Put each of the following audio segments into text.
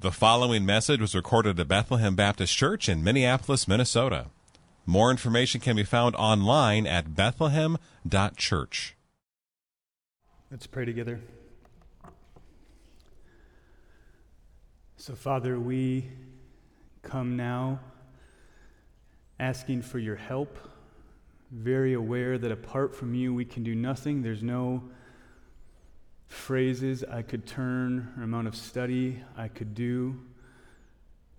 The following message was recorded at Bethlehem Baptist Church in Minneapolis, Minnesota. More information can be found online at bethlehem.church. Let's pray together. So, Father, we come now asking for your help, very aware that apart from you we can do nothing. There's no phrases I could turn, or amount of study I could do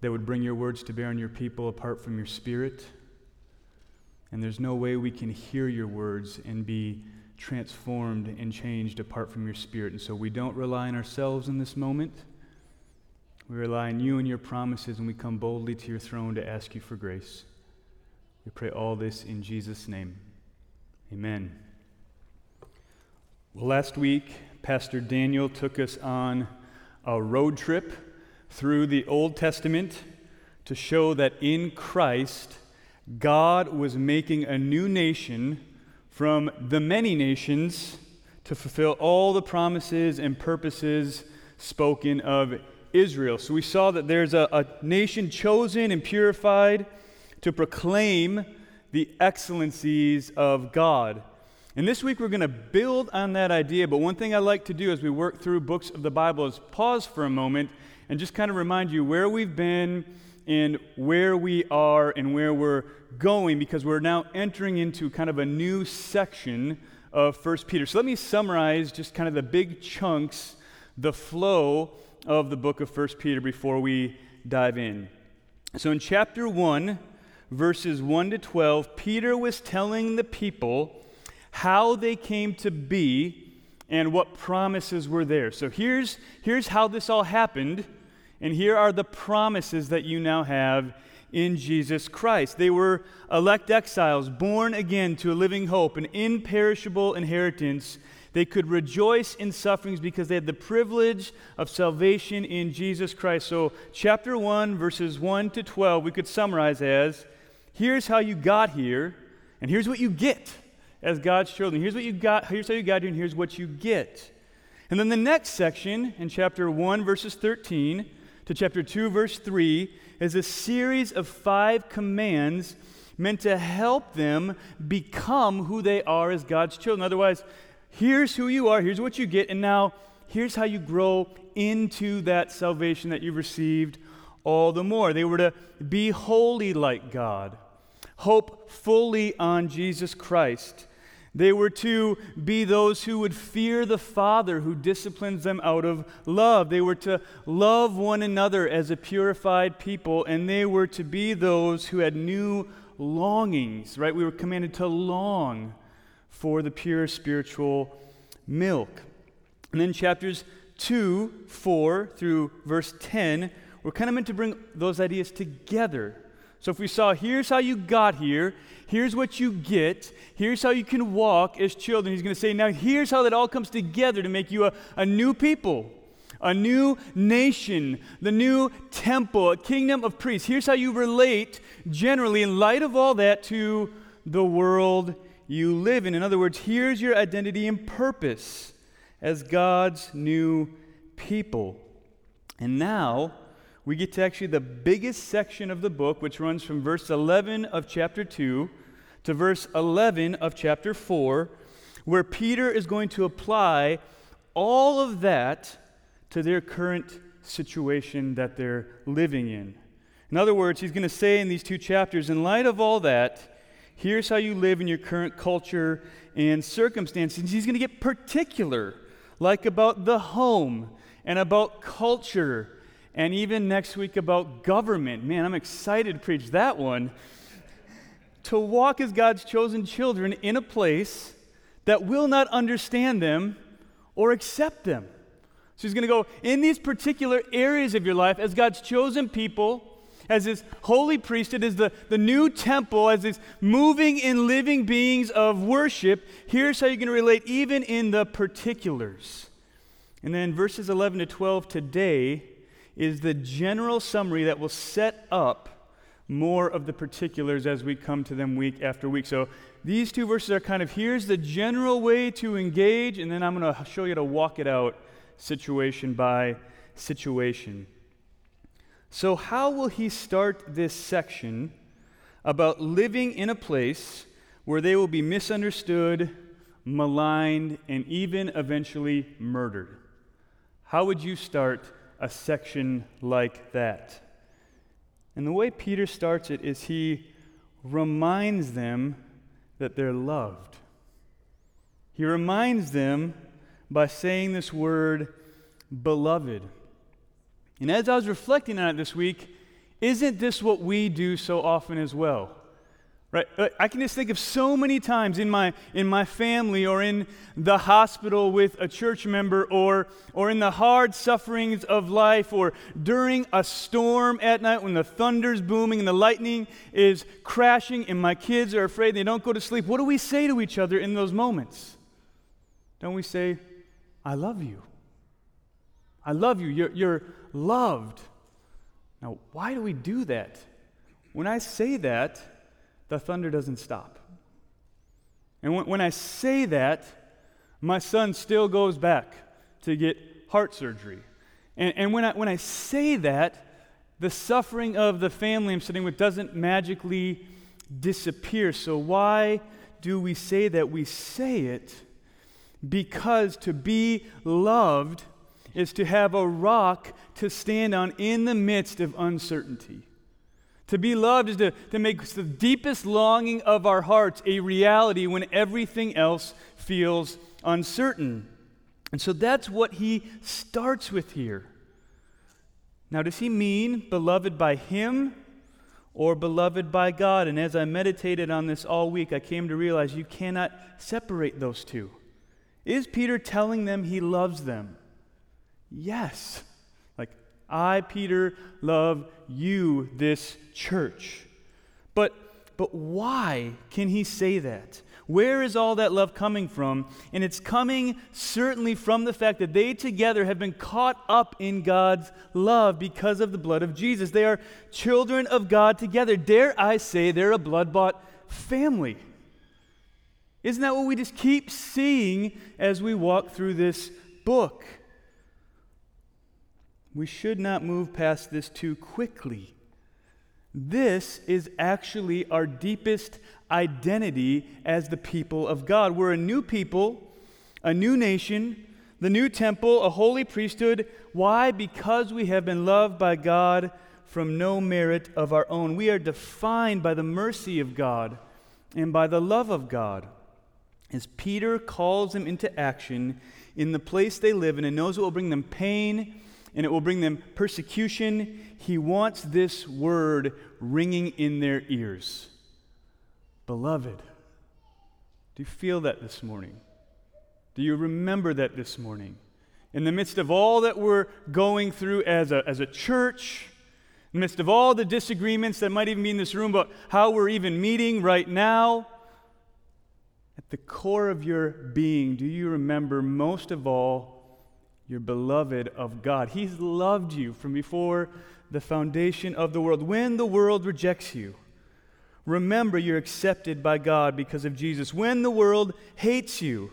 that would bring your words to bear on your people apart from your spirit. And there's no way we can hear your words and be transformed and changed apart from your spirit. And so we don't rely on ourselves in this moment. We rely on you and your promises, and we come boldly to your throne to ask you for grace. We pray all this in Jesus' name. Amen. Well, last week, Pastor Daniel took us on a road trip through the Old Testament to show that in Christ, God was making a new nation from the many nations to fulfill all the promises and purposes spoken of Israel. So we saw that there's a, a nation chosen and purified to proclaim the excellencies of God. And this week we're going to build on that idea, but one thing I like to do as we work through books of the Bible is pause for a moment and just kind of remind you where we've been and where we are and where we're going because we're now entering into kind of a new section of First Peter. So let me summarize just kind of the big chunks, the flow of the book of First Peter before we dive in. So in chapter 1, verses 1 to 12, Peter was telling the people how they came to be and what promises were there. So here's, here's how this all happened, and here are the promises that you now have in Jesus Christ. They were elect exiles, born again to a living hope, an imperishable inheritance. They could rejoice in sufferings because they had the privilege of salvation in Jesus Christ. So, chapter 1, verses 1 to 12, we could summarize as here's how you got here, and here's what you get as God's children. Here's what you got, here's how you got here, and here's what you get. And then the next section in chapter 1, verses 13 to chapter 2, verse 3, is a series of five commands meant to help them become who they are as God's children. Otherwise, here's who you are, here's what you get, and now here's how you grow into that salvation that you've received all the more. They were to be holy like God, hope fully on Jesus Christ they were to be those who would fear the Father who disciplines them out of love. They were to love one another as a purified people, and they were to be those who had new longings, right? We were commanded to long for the pure spiritual milk. And then chapters 2, 4 through verse 10, we're kind of meant to bring those ideas together so if we saw, here's how you got here, here's what you get, here's how you can walk as children, he's going to say, now here's how that all comes together to make you a, a new people, a new nation, the new temple, a kingdom of priests. Here's how you relate generally, in light of all that, to the world you live in. In other words, here's your identity and purpose as God's new people. And now, we get to actually the biggest section of the book, which runs from verse 11 of chapter 2 to verse 11 of chapter 4, where Peter is going to apply all of that to their current situation that they're living in. In other words, he's going to say in these two chapters, in light of all that, here's how you live in your current culture and circumstances. He's going to get particular, like about the home and about culture and even next week about government. Man, I'm excited to preach that one. to walk as God's chosen children in a place that will not understand them or accept them. So he's going to go in these particular areas of your life as God's chosen people, as his holy priesthood, as the, the new temple, as these moving and living beings of worship. Here's how you're going to relate even in the particulars. And then verses 11 to 12 today is the general summary that will set up more of the particulars as we come to them week after week. So these two verses are kind of here's the general way to engage, and then I'm going to show you how to walk it out situation by situation. So, how will he start this section about living in a place where they will be misunderstood, maligned, and even eventually murdered? How would you start a section like that? And the way Peter starts it is he reminds them that they're loved. He reminds them by saying this word, beloved. And as I was reflecting on it this week, isn't this what we do so often as well? Right? Uh, I can just think of so many times in my, in my family or in the hospital with a church member or, or in the hard sufferings of life or during a storm at night when the thunder's booming and the lightning is crashing and my kids are afraid they don't go to sleep. What do we say to each other in those moments? Don't we say, I love you? I love you. You're, you're loved. Now, why do we do that? When I say that, the thunder doesn't stop. And when, when I say that, my son still goes back to get heart surgery. And, and when, I, when I say that, the suffering of the family I'm sitting with doesn't magically disappear. So, why do we say that? We say it because to be loved is to have a rock to stand on in the midst of uncertainty. To be loved is to, to make the deepest longing of our hearts a reality when everything else feels uncertain. And so that's what he starts with here. Now, does he mean beloved by him or beloved by God? And as I meditated on this all week, I came to realize you cannot separate those two. Is Peter telling them he loves them? Yes. Like, I, Peter, love you, this church. But, but why can he say that? Where is all that love coming from? And it's coming certainly from the fact that they together have been caught up in God's love because of the blood of Jesus. They are children of God together. Dare I say, they're a blood bought family. Isn't that what we just keep seeing as we walk through this book? We should not move past this too quickly. This is actually our deepest identity as the people of God. We're a new people, a new nation, the new temple, a holy priesthood. Why? Because we have been loved by God from no merit of our own. We are defined by the mercy of God and by the love of God. As Peter calls them into action in the place they live in and knows it will bring them pain and it will bring them persecution. He wants this word ringing in their ears. Beloved, do you feel that this morning? Do you remember that this morning? In the midst of all that we're going through as a, as a church, in the midst of all the disagreements that might even be in this room about how we're even meeting right now, at the core of your being, do you remember most of all you're beloved of God. He's loved you from before the foundation of the world. When the world rejects you, remember you're accepted by God because of Jesus. When the world hates you,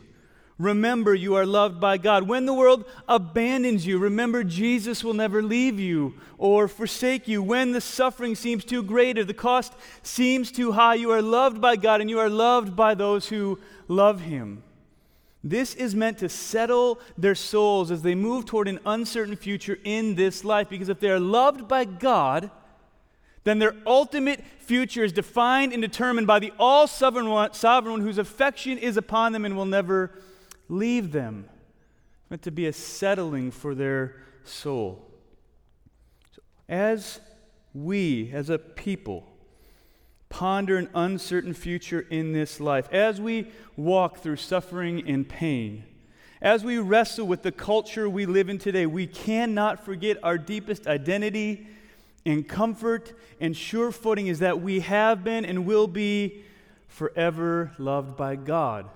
remember you are loved by God. When the world abandons you, remember Jesus will never leave you or forsake you. When the suffering seems too great or the cost seems too high, you are loved by God and you are loved by those who love Him. This is meant to settle their souls as they move toward an uncertain future in this life. Because if they are loved by God, then their ultimate future is defined and determined by the all sovereign one, sovereign one whose affection is upon them and will never leave them. It's meant to be a settling for their soul. So as we, as a people, ponder an uncertain future in this life, as we walk through suffering and pain, as we wrestle with the culture we live in today, we cannot forget our deepest identity and comfort and sure footing is that we have been and will be forever loved by God.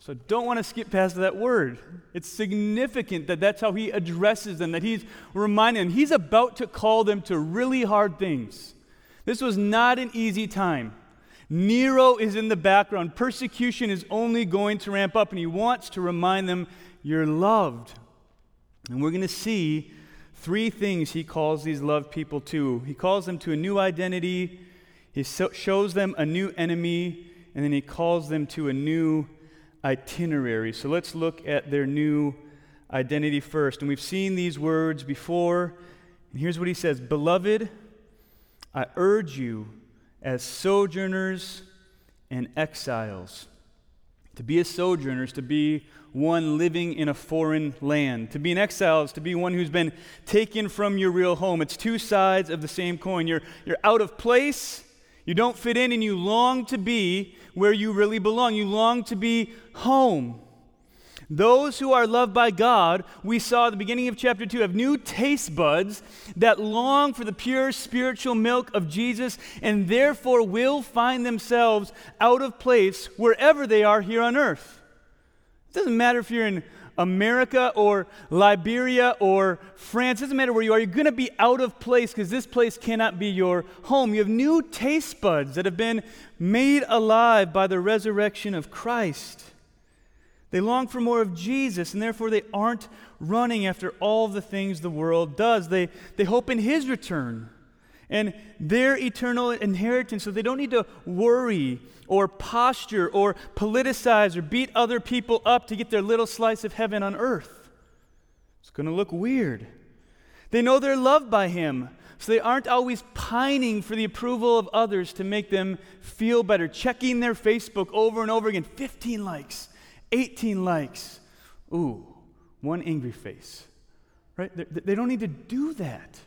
So don't want to skip past that word. It's significant that that's how he addresses them, that he's reminding them. He's about to call them to really hard things. This was not an easy time. Nero is in the background. Persecution is only going to ramp up, and he wants to remind them, You're loved. And we're going to see three things he calls these loved people to. He calls them to a new identity, he so- shows them a new enemy, and then he calls them to a new itinerary. So let's look at their new identity first. And we've seen these words before. And here's what he says Beloved, I urge you as sojourners and exiles to be a sojourner is to be one living in a foreign land. To be an exile is to be one who's been taken from your real home. It's two sides of the same coin. You're, you're out of place, you don't fit in, and you long to be where you really belong. You long to be home. Those who are loved by God, we saw at the beginning of chapter 2, have new taste buds that long for the pure spiritual milk of Jesus and therefore will find themselves out of place wherever they are here on earth. It doesn't matter if you're in America or Liberia or France, it doesn't matter where you are, you're going to be out of place because this place cannot be your home. You have new taste buds that have been made alive by the resurrection of Christ. They long for more of Jesus, and therefore they aren't running after all the things the world does. They, they hope in His return and their eternal inheritance, so they don't need to worry or posture or politicize or beat other people up to get their little slice of heaven on earth. It's going to look weird. They know they're loved by Him, so they aren't always pining for the approval of others to make them feel better, checking their Facebook over and over again 15 likes. 18 likes. Ooh, one angry face. Right? They, don't need to do that.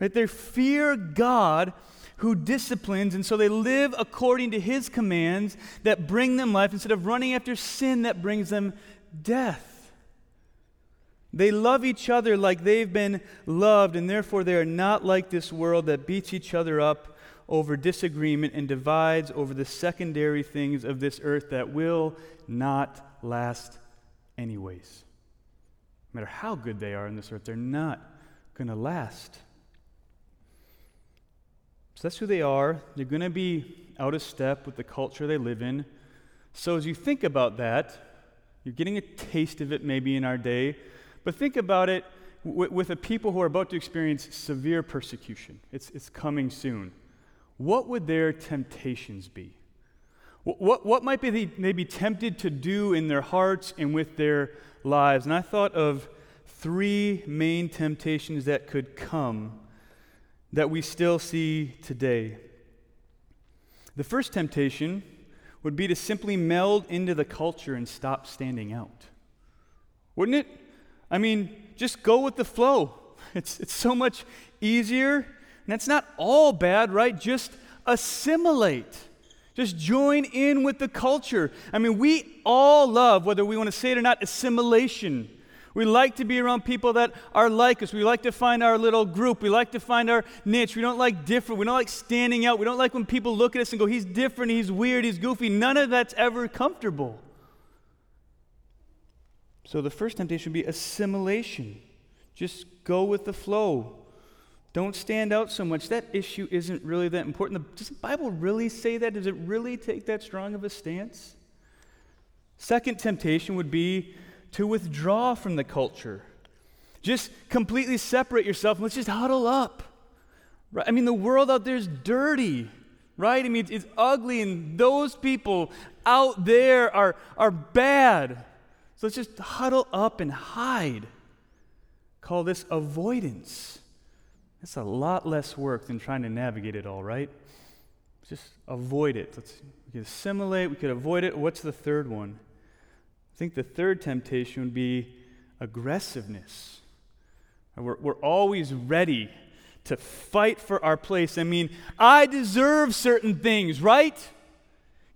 Right? They fear God who disciplines, and so they live according to his commands that bring them life instead of running after sin that brings them death. They love each other like they've been loved, and therefore they are not like this world that beats each other up over disagreement and divides over the secondary things of this earth that will not last anyways. No matter how good they are in this earth, they're not going to last. So that's who they are. They're going to be out of step with the culture they live in. So as you think about that, you're getting a taste of it maybe in our day, but think about it with, with a people who are about to experience severe persecution. It's, it's coming soon. What would their temptations be? What, what might be they be tempted to do in their hearts and with their lives? And I thought of three main temptations that could come that we still see today. The first temptation would be to simply meld into the culture and stop standing out. Wouldn't it? I mean, just go with the flow. It's, it's so much easier. And that's not all bad, right? Just assimilate. Just join in with the culture. I mean, we all love, whether we want to say it or not, assimilation. We like to be around people that are like us. We like to find our little group. We like to find our niche. We don't like different. We don't like standing out. We don't like when people look at us and go, he's different, he's weird, he's goofy. None of that's ever comfortable. So the first temptation would be assimilation. Just go with the flow. Don't stand out so much. That issue isn't really that important. Does the Bible really say that? Does it really take that strong of a stance? Second temptation would be to withdraw from the culture. Just completely separate yourself and let's just huddle up. Right? I mean, the world out there is dirty, right? I mean, it's, it's ugly, and those people out there are, are bad. So let's just huddle up and hide. Call this avoidance. It's a lot less work than trying to navigate it all, right? Just avoid it. Let's, we could assimilate, we could avoid it. What's the third one? I think the third temptation would be aggressiveness. We're, we're always ready to fight for our place. I mean, I deserve certain things, right?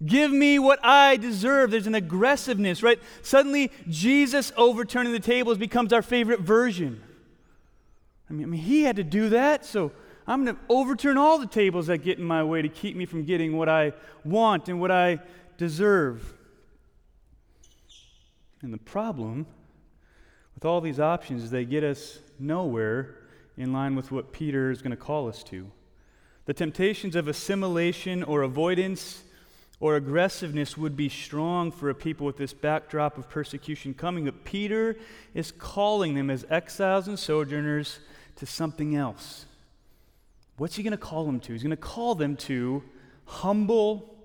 Give me what I deserve. There's an aggressiveness, right? Suddenly, Jesus overturning the tables becomes our favorite version. I mean, I mean, he had to do that, so I'm going to overturn all the tables that get in my way to keep me from getting what I want and what I deserve. And the problem with all these options is they get us nowhere in line with what Peter is going to call us to. The temptations of assimilation or avoidance or aggressiveness would be strong for a people with this backdrop of persecution coming. But Peter is calling them as exiles and sojourners to something else. What's he going to call them to? He's going to call them to humble,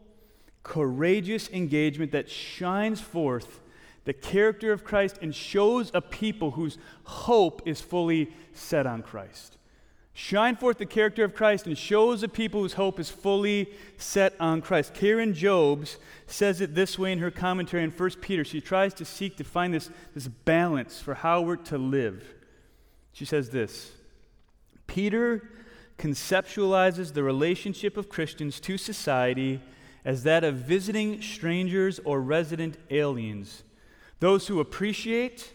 courageous engagement that shines forth the character of Christ and shows a people whose hope is fully set on Christ. Shine forth the character of Christ and shows a people whose hope is fully set on Christ. Karen Jobes says it this way in her commentary in 1 Peter. She tries to seek to find this, this balance for how we're to live. She says this Peter conceptualizes the relationship of Christians to society as that of visiting strangers or resident aliens, those who appreciate,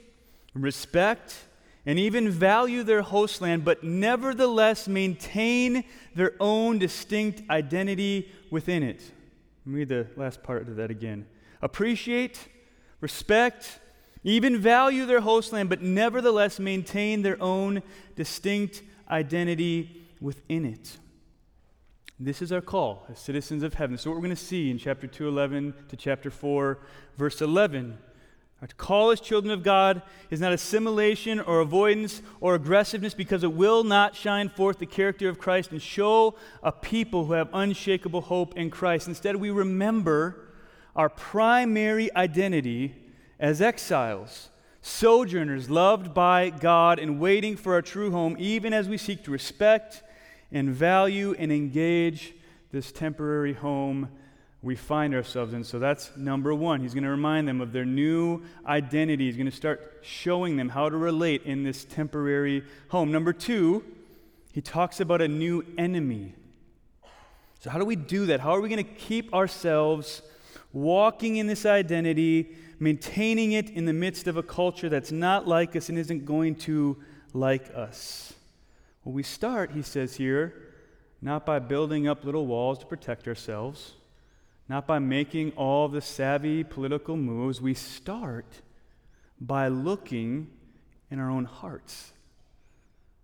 respect, and even value their host land, but nevertheless maintain their own distinct identity within it. Read the last part of that again. Appreciate, respect, even value their host land, but nevertheless maintain their own distinct identity within it. This is our call as citizens of heaven. So, what we're going to see in chapter 2, 11 to chapter 4, verse 11. Our call as children of God is not assimilation or avoidance or aggressiveness because it will not shine forth the character of Christ and show a people who have unshakable hope in Christ. Instead, we remember our primary identity as exiles, sojourners loved by God and waiting for our true home, even as we seek to respect and value and engage this temporary home we find ourselves in. So that's number one. He's going to remind them of their new identity. He's going to start showing them how to relate in this temporary home. Number two, he talks about a new enemy. So, how do we do that? How are we going to keep ourselves walking in this identity, maintaining it in the midst of a culture that's not like us and isn't going to like us? Well, we start, he says here, not by building up little walls to protect ourselves, not by making all the savvy political moves. We start by looking in our own hearts.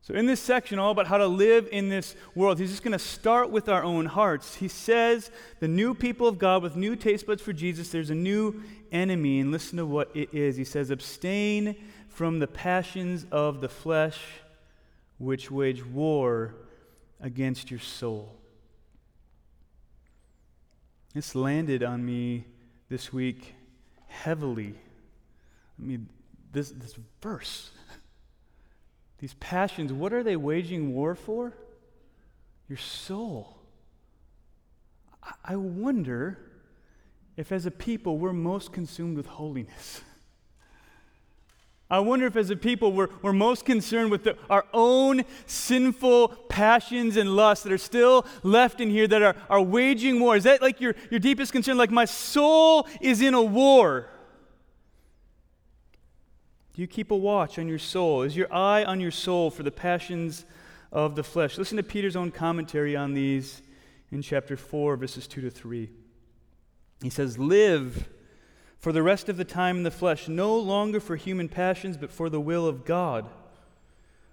So, in this section, all about how to live in this world, he's just going to start with our own hearts. He says, the new people of God with new taste buds for Jesus, there's a new enemy, and listen to what it is. He says, abstain from the passions of the flesh which wage war against your soul. This landed on me this week heavily. I mean, this, this verse, these passions, what are they waging war for? Your soul. I, I wonder if, as a people, we're most consumed with holiness. I wonder if, as a people, we're, we're most concerned with the, our own sinful passions and lusts that are still left in here that are, are waging war. Is that like your, your deepest concern? Like, my soul is in a war. Do you keep a watch on your soul? Is your eye on your soul for the passions of the flesh? Listen to Peter's own commentary on these in chapter 4, verses 2 to 3. He says, Live for the rest of the time in the flesh, no longer for human passions, but for the will of God.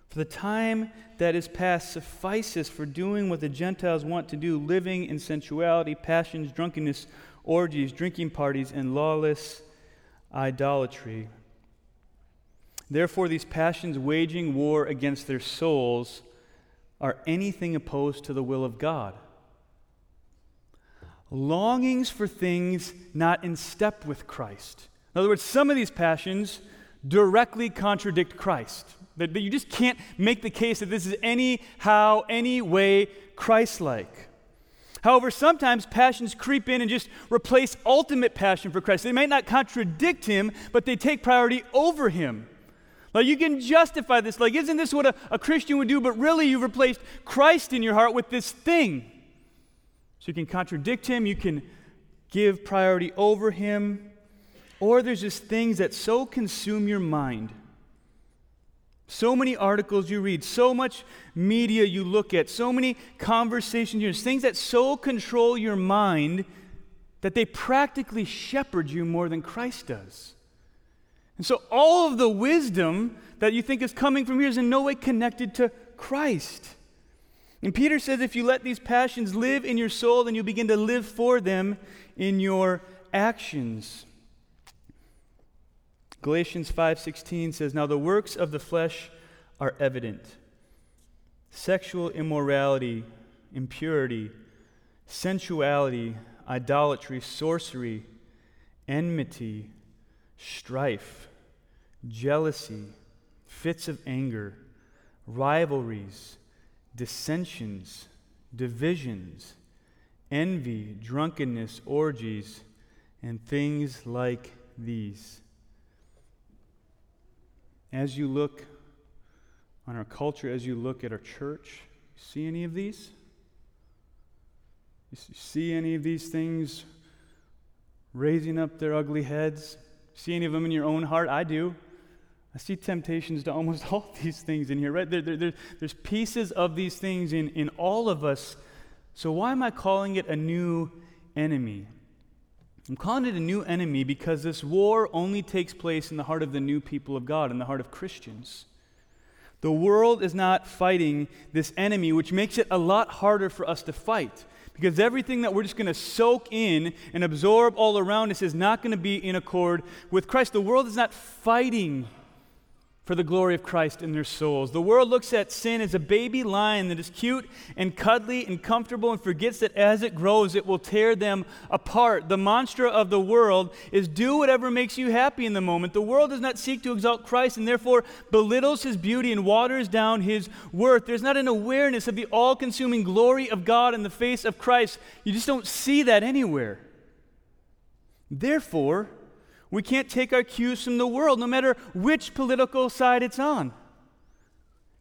For the time that is past suffices for doing what the Gentiles want to do, living in sensuality, passions, drunkenness, orgies, drinking parties, and lawless idolatry. Therefore, these passions waging war against their souls are anything opposed to the will of God longings for things not in step with Christ. In other words, some of these passions directly contradict Christ. That, that you just can't make the case that this is anyhow, any way Christ like. However, sometimes passions creep in and just replace ultimate passion for Christ. They might not contradict him, but they take priority over him. Like you can justify this, like, isn't this what a, a Christian would do? But really, you've replaced Christ in your heart with this thing. So you can contradict him, you can give priority over him, or there's just things that so consume your mind. So many articles you read, so much media you look at, so many conversations you things that so control your mind that they practically shepherd you more than Christ does. And so all of the wisdom that you think is coming from here is in no way connected to Christ. And Peter says if you let these passions live in your soul, then you begin to live for them in your actions. Galatians 5:16 says, "Now the works of the flesh are evident: sexual immorality, impurity, sensuality, idolatry, sorcery, enmity, strife, jealousy, fits of anger, rivalries, dissensions, divisions, envy, drunkenness, orgies, and things like these. As you look on our culture, as you look at our church, see any of these? You see any of these things raising up their ugly heads? See any of them in your own heart? I do. I see temptations to almost all these things in here, right? There, there, there, there's pieces of these things in, in all of us. So, why am I calling it a new enemy? I'm calling it a new enemy because this war only takes place in the heart of the new people of God, in the heart of Christians. The world is not fighting this enemy, which makes it a lot harder for us to fight. Because everything that we're just going to soak in and absorb all around us is not going to be in accord with Christ. The world is not fighting for the glory of Christ in their souls. The world looks at sin as a baby lion that is cute and cuddly and comfortable and forgets that as it grows, it will tear them apart. The mantra of the world is do whatever makes you happy in the moment. The world does not seek to exalt Christ and therefore belittles his beauty and waters down his worth. There's not an awareness of the all consuming glory of God in the face of Christ. You just don't see that anywhere. Therefore, we can't take our cues from the world, no matter which political side it's on.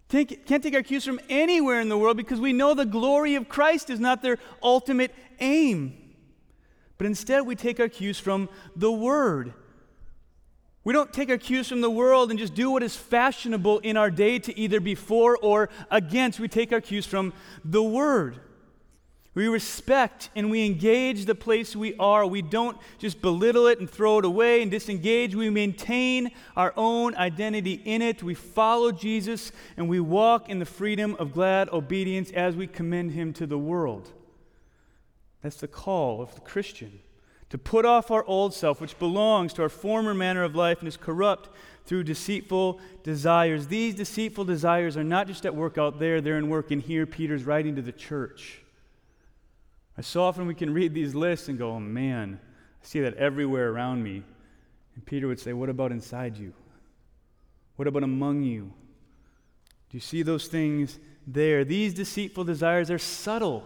Take, can't take our cues from anywhere in the world because we know the glory of Christ is not their ultimate aim. But instead, we take our cues from the Word. We don't take our cues from the world and just do what is fashionable in our day to either be for or against. We take our cues from the Word. We respect and we engage the place we are. We don't just belittle it and throw it away and disengage. We maintain our own identity in it. We follow Jesus and we walk in the freedom of glad obedience as we commend him to the world. That's the call of the Christian to put off our old self, which belongs to our former manner of life and is corrupt through deceitful desires. These deceitful desires are not just at work out there, they're in work in here. Peter's writing to the church. So often we can read these lists and go, oh man, I see that everywhere around me. And Peter would say, What about inside you? What about among you? Do you see those things there? These deceitful desires are subtle.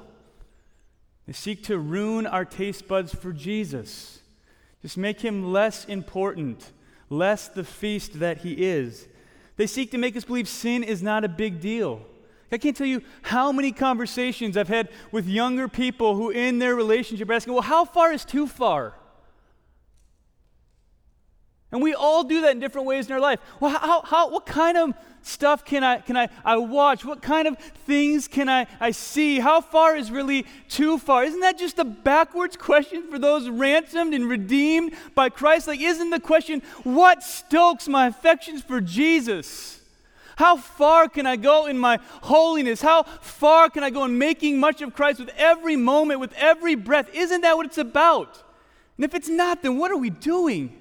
They seek to ruin our taste buds for Jesus, just make him less important, less the feast that he is. They seek to make us believe sin is not a big deal. I can't tell you how many conversations I've had with younger people who, in their relationship, are asking, Well, how far is too far? And we all do that in different ways in our life. Well, how, how, what kind of stuff can I, can I, I watch? What kind of things can I, I see? How far is really too far? Isn't that just a backwards question for those ransomed and redeemed by Christ? Like, isn't the question, what stokes my affections for Jesus? How far can I go in my holiness? How far can I go in making much of Christ with every moment, with every breath? Isn't that what it's about? And if it's not, then what are we doing?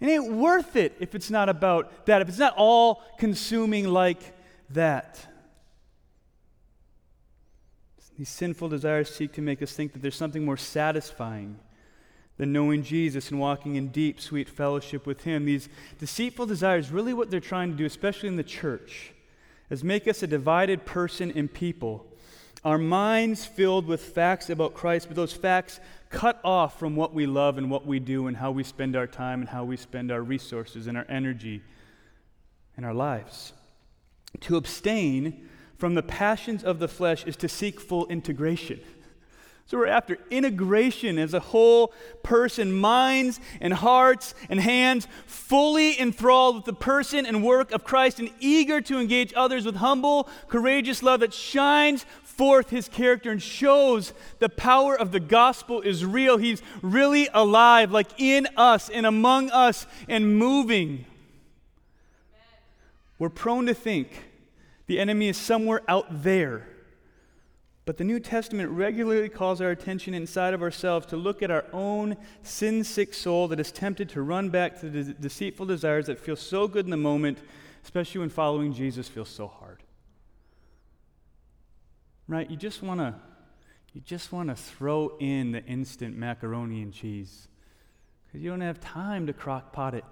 It ain't worth it if it's not about that, if it's not all consuming like that. These sinful desires seek to make us think that there's something more satisfying than knowing Jesus and walking in deep, sweet fellowship with Him. These deceitful desires, really what they're trying to do, especially in the church, is make us a divided person and people. Our minds filled with facts about Christ, but those facts cut off from what we love and what we do and how we spend our time and how we spend our resources and our energy and our lives. To abstain from the passions of the flesh is to seek full integration. So we're after integration as a whole person, minds and hearts and hands, fully enthralled with the person and work of Christ and eager to engage others with humble, courageous love that shines forth his character and shows the power of the gospel is real. He's really alive, like in us and among us and moving. Amen. We're prone to think the enemy is somewhere out there But the New Testament regularly calls our attention inside of ourselves to look at our own sin sick soul that is tempted to run back to the de- deceitful desires that feel so good in the moment, especially when following Jesus feels so hard. Right? You just want to you just want to throw in the instant macaroni and cheese because you don't have time to crock pot it.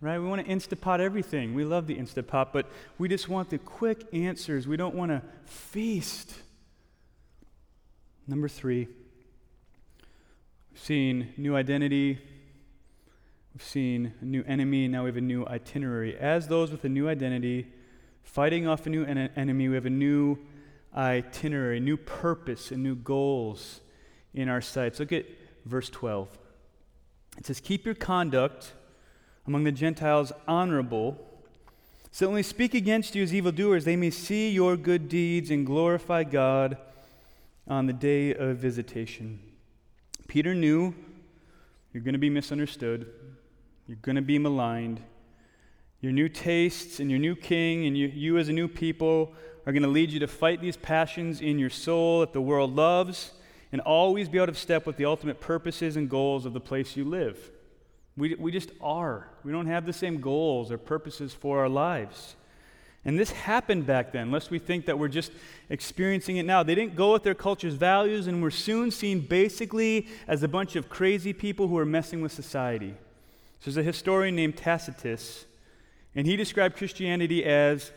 Right? We want to Instapot everything. We love the Instapot, but we just want the quick answers. We don't want to feast. Number three, we've seen new identity, we've seen a new enemy, now we have a new itinerary. As those with a new identity, fighting off a new en- enemy, we have a new itinerary, new purpose, and new goals in our sights. Look at verse 12. It says, Keep your conduct among the Gentiles honorable, so when they speak against you as evildoers, they may see your good deeds and glorify God on the day of visitation. Peter knew you're going to be misunderstood, you're going to be maligned. Your new tastes and your new king and you, you as a new people are going to lead you to fight these passions in your soul that the world loves and always be out of step with the ultimate purposes and goals of the place you live. We, we just are. We don't have the same goals or purposes for our lives. And this happened back then, lest we think that we're just experiencing it now. They didn't go with their culture's values and were soon seen basically as a bunch of crazy people who are messing with society. So there's a historian named Tacitus, and he described Christianity as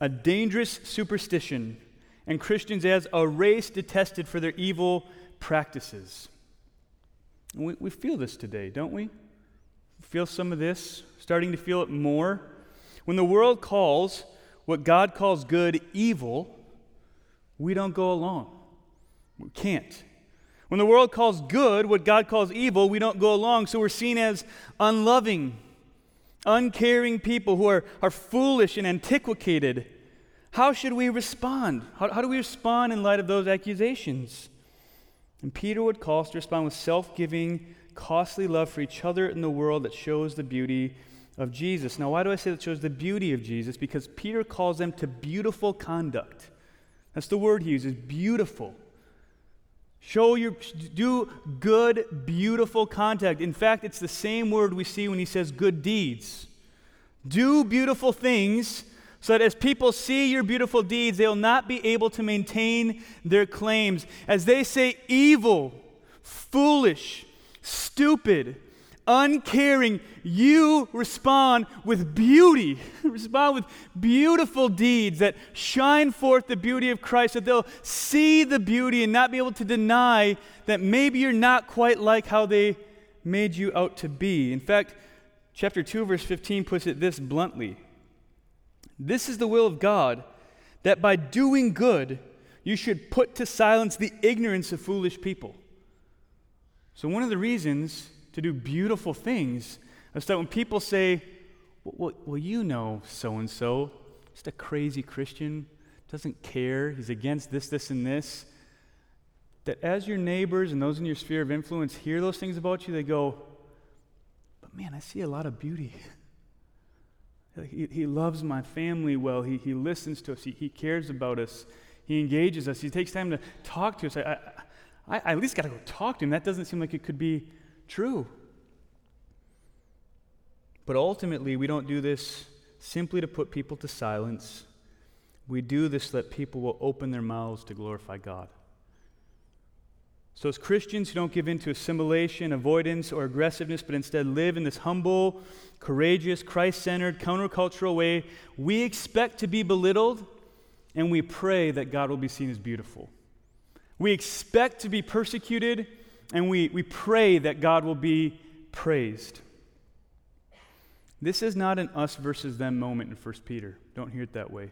a dangerous superstition and Christians as a race detested for their evil practices. We, we feel this today, don't we? Feel some of this, starting to feel it more. When the world calls what God calls good evil, we don't go along. We can't. When the world calls good what God calls evil, we don't go along. So we're seen as unloving, uncaring people who are, are foolish and antiquated. How should we respond? How, how do we respond in light of those accusations? And Peter would call us to respond with self giving, costly love for each other in the world that shows the beauty of Jesus. Now, why do I say that shows the beauty of Jesus? Because Peter calls them to beautiful conduct. That's the word he uses, beautiful. Show your, do good, beautiful conduct. In fact, it's the same word we see when he says good deeds. Do beautiful things so that as people see your beautiful deeds, they'll not be able to maintain their claims. As they say evil, foolish, stupid, uncaring, you respond with beauty. respond with beautiful deeds that shine forth the beauty of Christ, that they'll see the beauty and not be able to deny that maybe you're not quite like how they made you out to be. In fact, chapter 2, verse 15 puts it this bluntly This is the will of God, that by doing good, you should put to silence the ignorance of foolish people. So, one of the reasons to do beautiful things. So that when people say, well, well you know so and so, just a crazy Christian, doesn't care, he's against this, this, and this, that as your neighbors and those in your sphere of influence hear those things about you, they go, but man, I see a lot of beauty. He, he loves my family well. He, he listens to us. He, he cares about us. He engages us. He takes time to talk to us. I, I, I at least got to go talk to him. That doesn't seem like it could be true. But ultimately, we don't do this simply to put people to silence. We do this so that people will open their mouths to glorify God. So, as Christians who don't give in to assimilation, avoidance, or aggressiveness, but instead live in this humble, courageous, Christ centered, countercultural way, we expect to be belittled and we pray that God will be seen as beautiful. We expect to be persecuted and we, we pray that God will be praised. This is not an us versus them moment in 1 Peter. Don't hear it that way.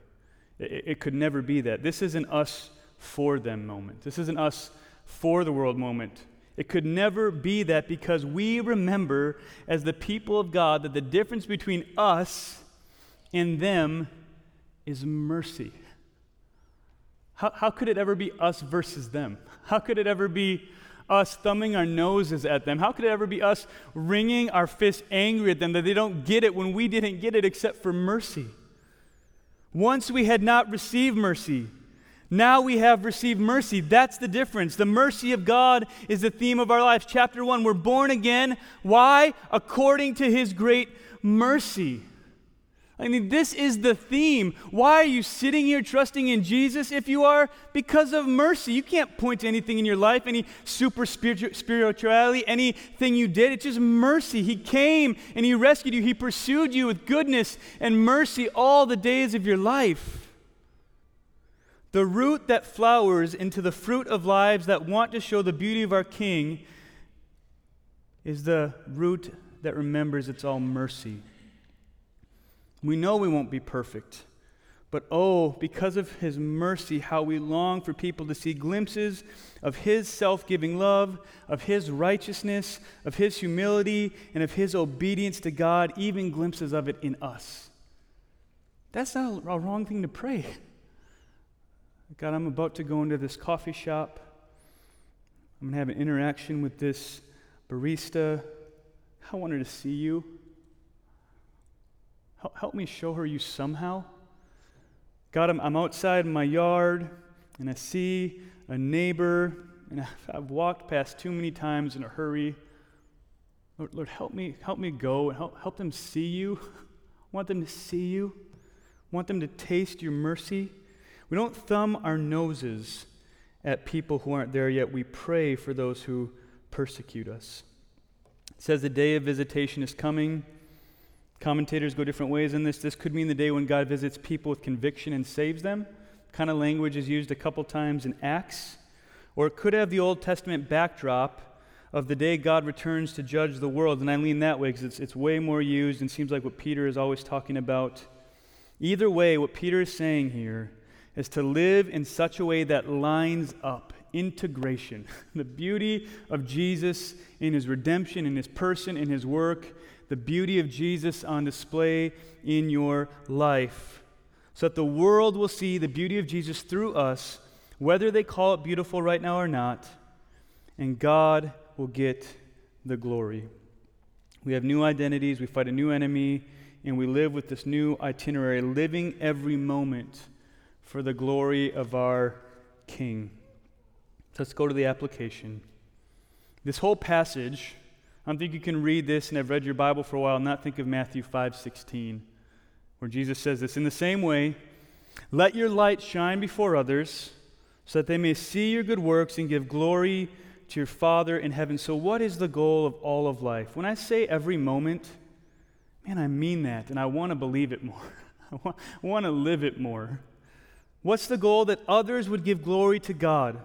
It, it could never be that. This is an us for them moment. This is an us for the world moment. It could never be that because we remember, as the people of God, that the difference between us and them is mercy. How, how could it ever be us versus them? How could it ever be us thumbing our noses at them? How could it ever be us wringing our fists angry at them that they don't get it when we didn't get it except for mercy? Once we had not received mercy, Now we have received mercy. That's the difference. The mercy of God is the theme of our lives. Chapter 1, we're born again. Why? According to his great mercy. I mean, this is the theme. Why are you sitting here trusting in Jesus? If you are, because of mercy. You can't point to anything in your life, any super spiritu- spirituality, anything you did. It's just mercy. He came and He rescued you. He pursued you with goodness and mercy all the days of your life. The root that flowers into the fruit of lives that want to show the beauty of our King is the root that remembers it's all mercy. We know we won't be perfect. But oh, because of his mercy, how we long for people to see glimpses of his self giving love, of his righteousness, of his humility, and of his obedience to God, even glimpses of it in us. That's not a wrong thing to pray. God, I'm about to go into this coffee shop. I'm going to have an interaction with this barista. I want to see you. Help me show her you somehow. God, I'm, I'm outside in my yard and I see a neighbor and I've walked past too many times in a hurry. Lord, Lord help me, help me go and help, help them see you. I want them to see you. I want them to taste your mercy. We don't thumb our noses at people who aren't there yet. We pray for those who persecute us. It says the day of visitation is coming. Commentators go different ways in this. This could mean the day when God visits people with conviction and saves them. Kind of language is used a couple times in Acts. Or it could have the Old Testament backdrop of the day God returns to judge the world. And I lean that way because it's, it's way more used and seems like what Peter is always talking about. Either way, what Peter is saying here is to live in such a way that lines up integration, the beauty of Jesus in his redemption, in his person, in his work, the beauty of Jesus on display in your life, so that the world will see the beauty of Jesus through us, whether they call it beautiful right now or not, and God will get the glory. We have new identities, we fight a new enemy, and we live with this new itinerary, living every moment for the glory of our King. Let's go to the application. This whole passage I don't think you can read this and have read your Bible for a while and not think of Matthew 5:16, where Jesus says this, in the same way, let your light shine before others, so that they may see your good works and give glory to your Father in heaven. So what is the goal of all of life? When I say every moment, man, I mean that, and I want to believe it more. I want to live it more. What's the goal? That others would give glory to God.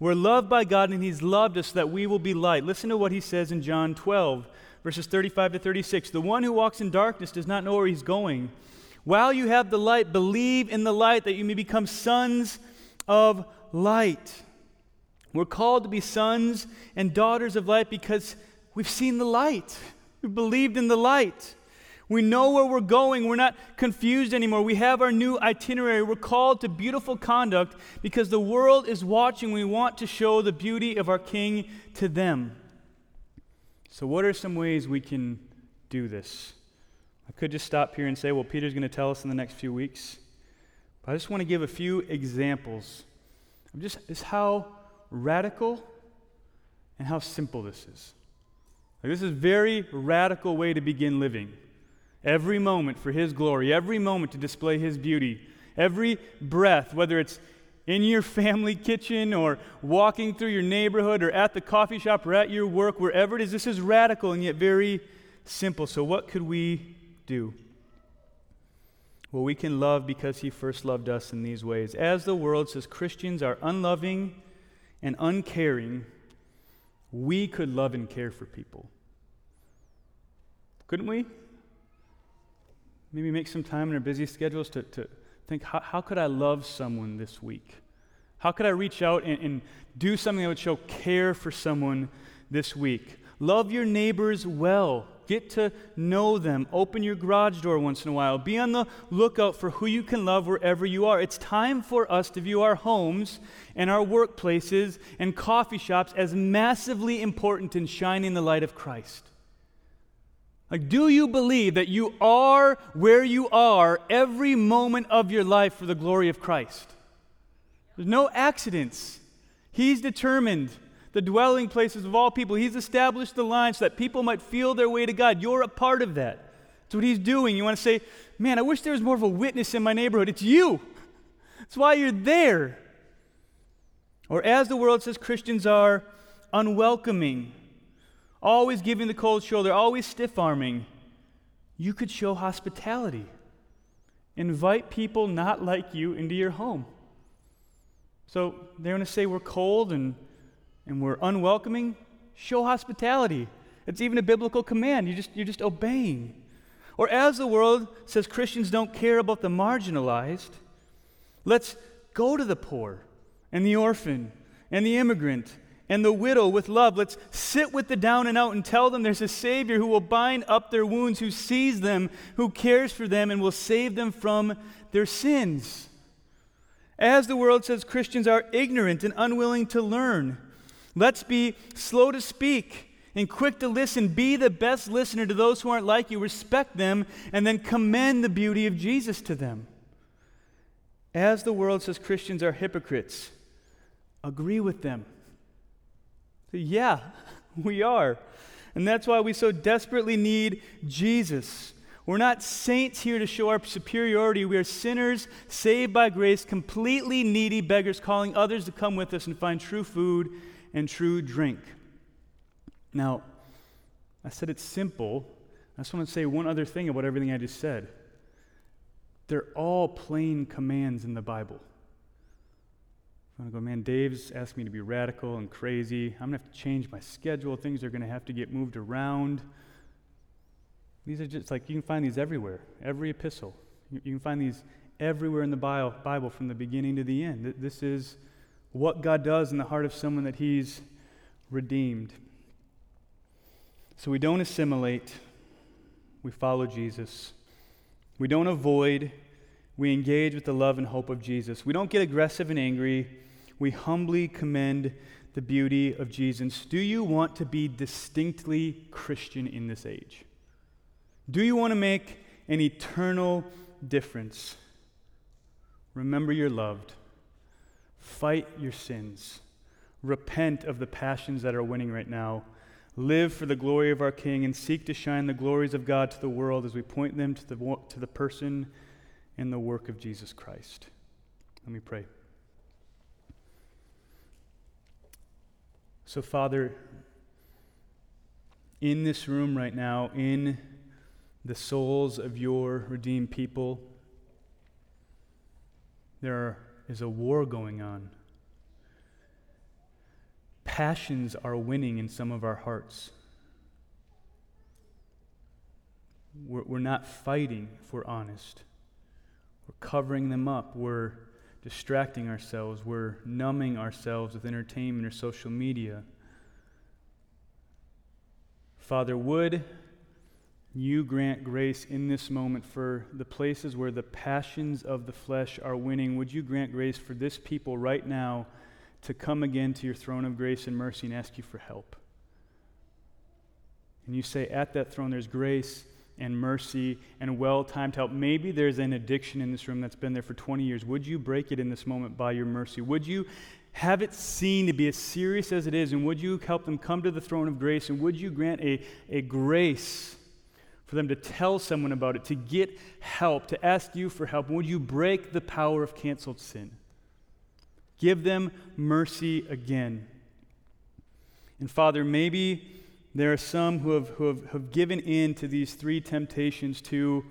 We're loved by God, and He's loved us so that we will be light. Listen to what He says in John 12, verses 35 to 36. The one who walks in darkness does not know where he's going. While you have the light, believe in the light that you may become sons of light. We're called to be sons and daughters of light because we've seen the light. We've believed in the light. We know where we're going. We're not confused anymore. We have our new itinerary. We're called to beautiful conduct because the world is watching. We want to show the beauty of our King to them. So, what are some ways we can do this? I could just stop here and say, well, Peter's going to tell us in the next few weeks. But I just want to give a few examples of just, how radical and how simple this is. Like, this is a very radical way to begin living. Every moment for His glory, every moment to display His beauty, every breath, whether it's in your family kitchen or walking through your neighborhood or at the coffee shop or at your work, wherever it is, this is radical and yet very simple. So, what could we do? Well, we can love because He first loved us in these ways. As the world says Christians are unloving and uncaring, we could love and care for people. Couldn't we? Maybe make some time in our busy schedules to, to think how, how could I love someone this week? How could I reach out and, and do something that would show care for someone this week? Love your neighbors well. Get to know them. Open your garage door once in a while. Be on the lookout for who you can love wherever you are. It's time for us to view our homes and our workplaces and coffee shops as massively important in shining the light of Christ. Like, do you believe that you are where you are every moment of your life for the glory of Christ? There's no accidents. He's determined the dwelling places of all people. He's established the line so that people might feel their way to God. You're a part of that. That's what he's doing. You want to say, man, I wish there was more of a witness in my neighborhood. It's you. That's why you're there. Or as the world says Christians are unwelcoming, always giving the cold shoulder, always stiff arming, you could show hospitality. Invite people not like you into your home. So they're going to say we're cold and, and we're unwelcoming. Show hospitality. It's even a biblical command. You just, you're just obeying. Or as the world says Christians don't care about the marginalized, let's go to the poor and the orphan and the immigrant and the widow with love. Let's sit with the down and out and tell them there's a Savior who will bind up their wounds, who sees them, who cares for them, and will save them from their sins. As the world says Christians are ignorant and unwilling to learn, let's be slow to speak and quick to listen. Be the best listener to those who aren't like you. Respect them and then commend the beauty of Jesus to them. As the world says Christians are hypocrites, agree with them. Yeah, we are. And that's why we so desperately need Jesus. We're not saints here to show our superiority. We are sinners saved by grace, completely needy beggars calling others to come with us and find true food and true drink. Now, I said it's simple. I just want to say one other thing about everything I just said. They're all plain commands in the Bible. I'm going to go, man, Dave's asked me to be radical and crazy. I'm going to have to change my schedule. Things are going to have to get moved around. These are just like you can find these everywhere, every epistle. You, you can find these everywhere in the Bible from the beginning to the end. This is what God does in the heart of someone that He's redeemed. So we don't assimilate, we follow Jesus. We don't avoid, we engage with the love and hope of Jesus. We don't get aggressive and angry, we humbly commend the beauty of Jesus. Do you want to be distinctly Christian in this age? Do you want to make an eternal difference? Remember you're loved. Fight your sins. Repent of the passions that are winning right now. Live for the glory of our King and seek to shine the glories of God to the world as we point them to the, to the person and the work of Jesus Christ. Let me pray. So, Father, in this room right now, in the souls of your redeemed people. There is a war going on. Passions are winning in some of our hearts. We're, we're not fighting, if we're honest. We're covering them up. We're distracting ourselves. We're numbing ourselves with entertainment or social media. Father, would you grant grace in this moment for the places where the passions of the flesh are winning. Would you grant grace for this people right now to come again to your throne of grace and mercy and ask you for help? And you say, at that throne, there's grace and mercy and well timed help. Maybe there's an addiction in this room that's been there for 20 years. Would you break it in this moment by your mercy? Would you have it seen to be as serious as it is? And would you help them come to the throne of grace? And would you grant a, a grace? for them to tell someone about it, to get help, to ask you for help. Would you break the power of canceled sin? Give them mercy again. And Father, maybe there are some who have, who have, have given in to these three temptations to,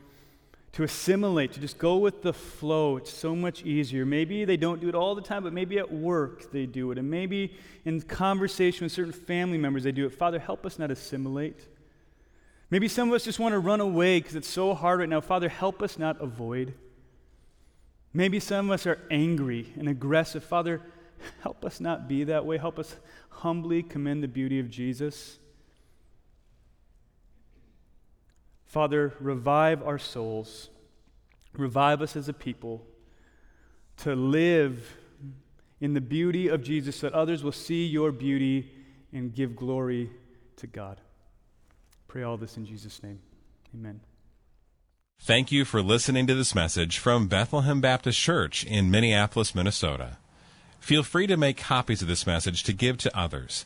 to assimilate, to just go with the flow. It's so much easier. Maybe they don't do it all the time, but maybe at work they do it. And maybe in conversation with certain family members they do it. Father, help us not assimilate. Maybe some of us just want to run away because it's so hard right now. Father, help us not avoid. Maybe some of us are angry and aggressive. Father, help us not be that way. Help us humbly commend the beauty of Jesus. Father, revive our souls. Revive us as a people to live in the beauty of Jesus so that others will see your beauty and give glory to God. Pray all this in Jesus' name. Amen. Thank you for listening to this message from Bethlehem Baptist Church in Minneapolis, Minnesota. Feel free to make copies of this message to give to others,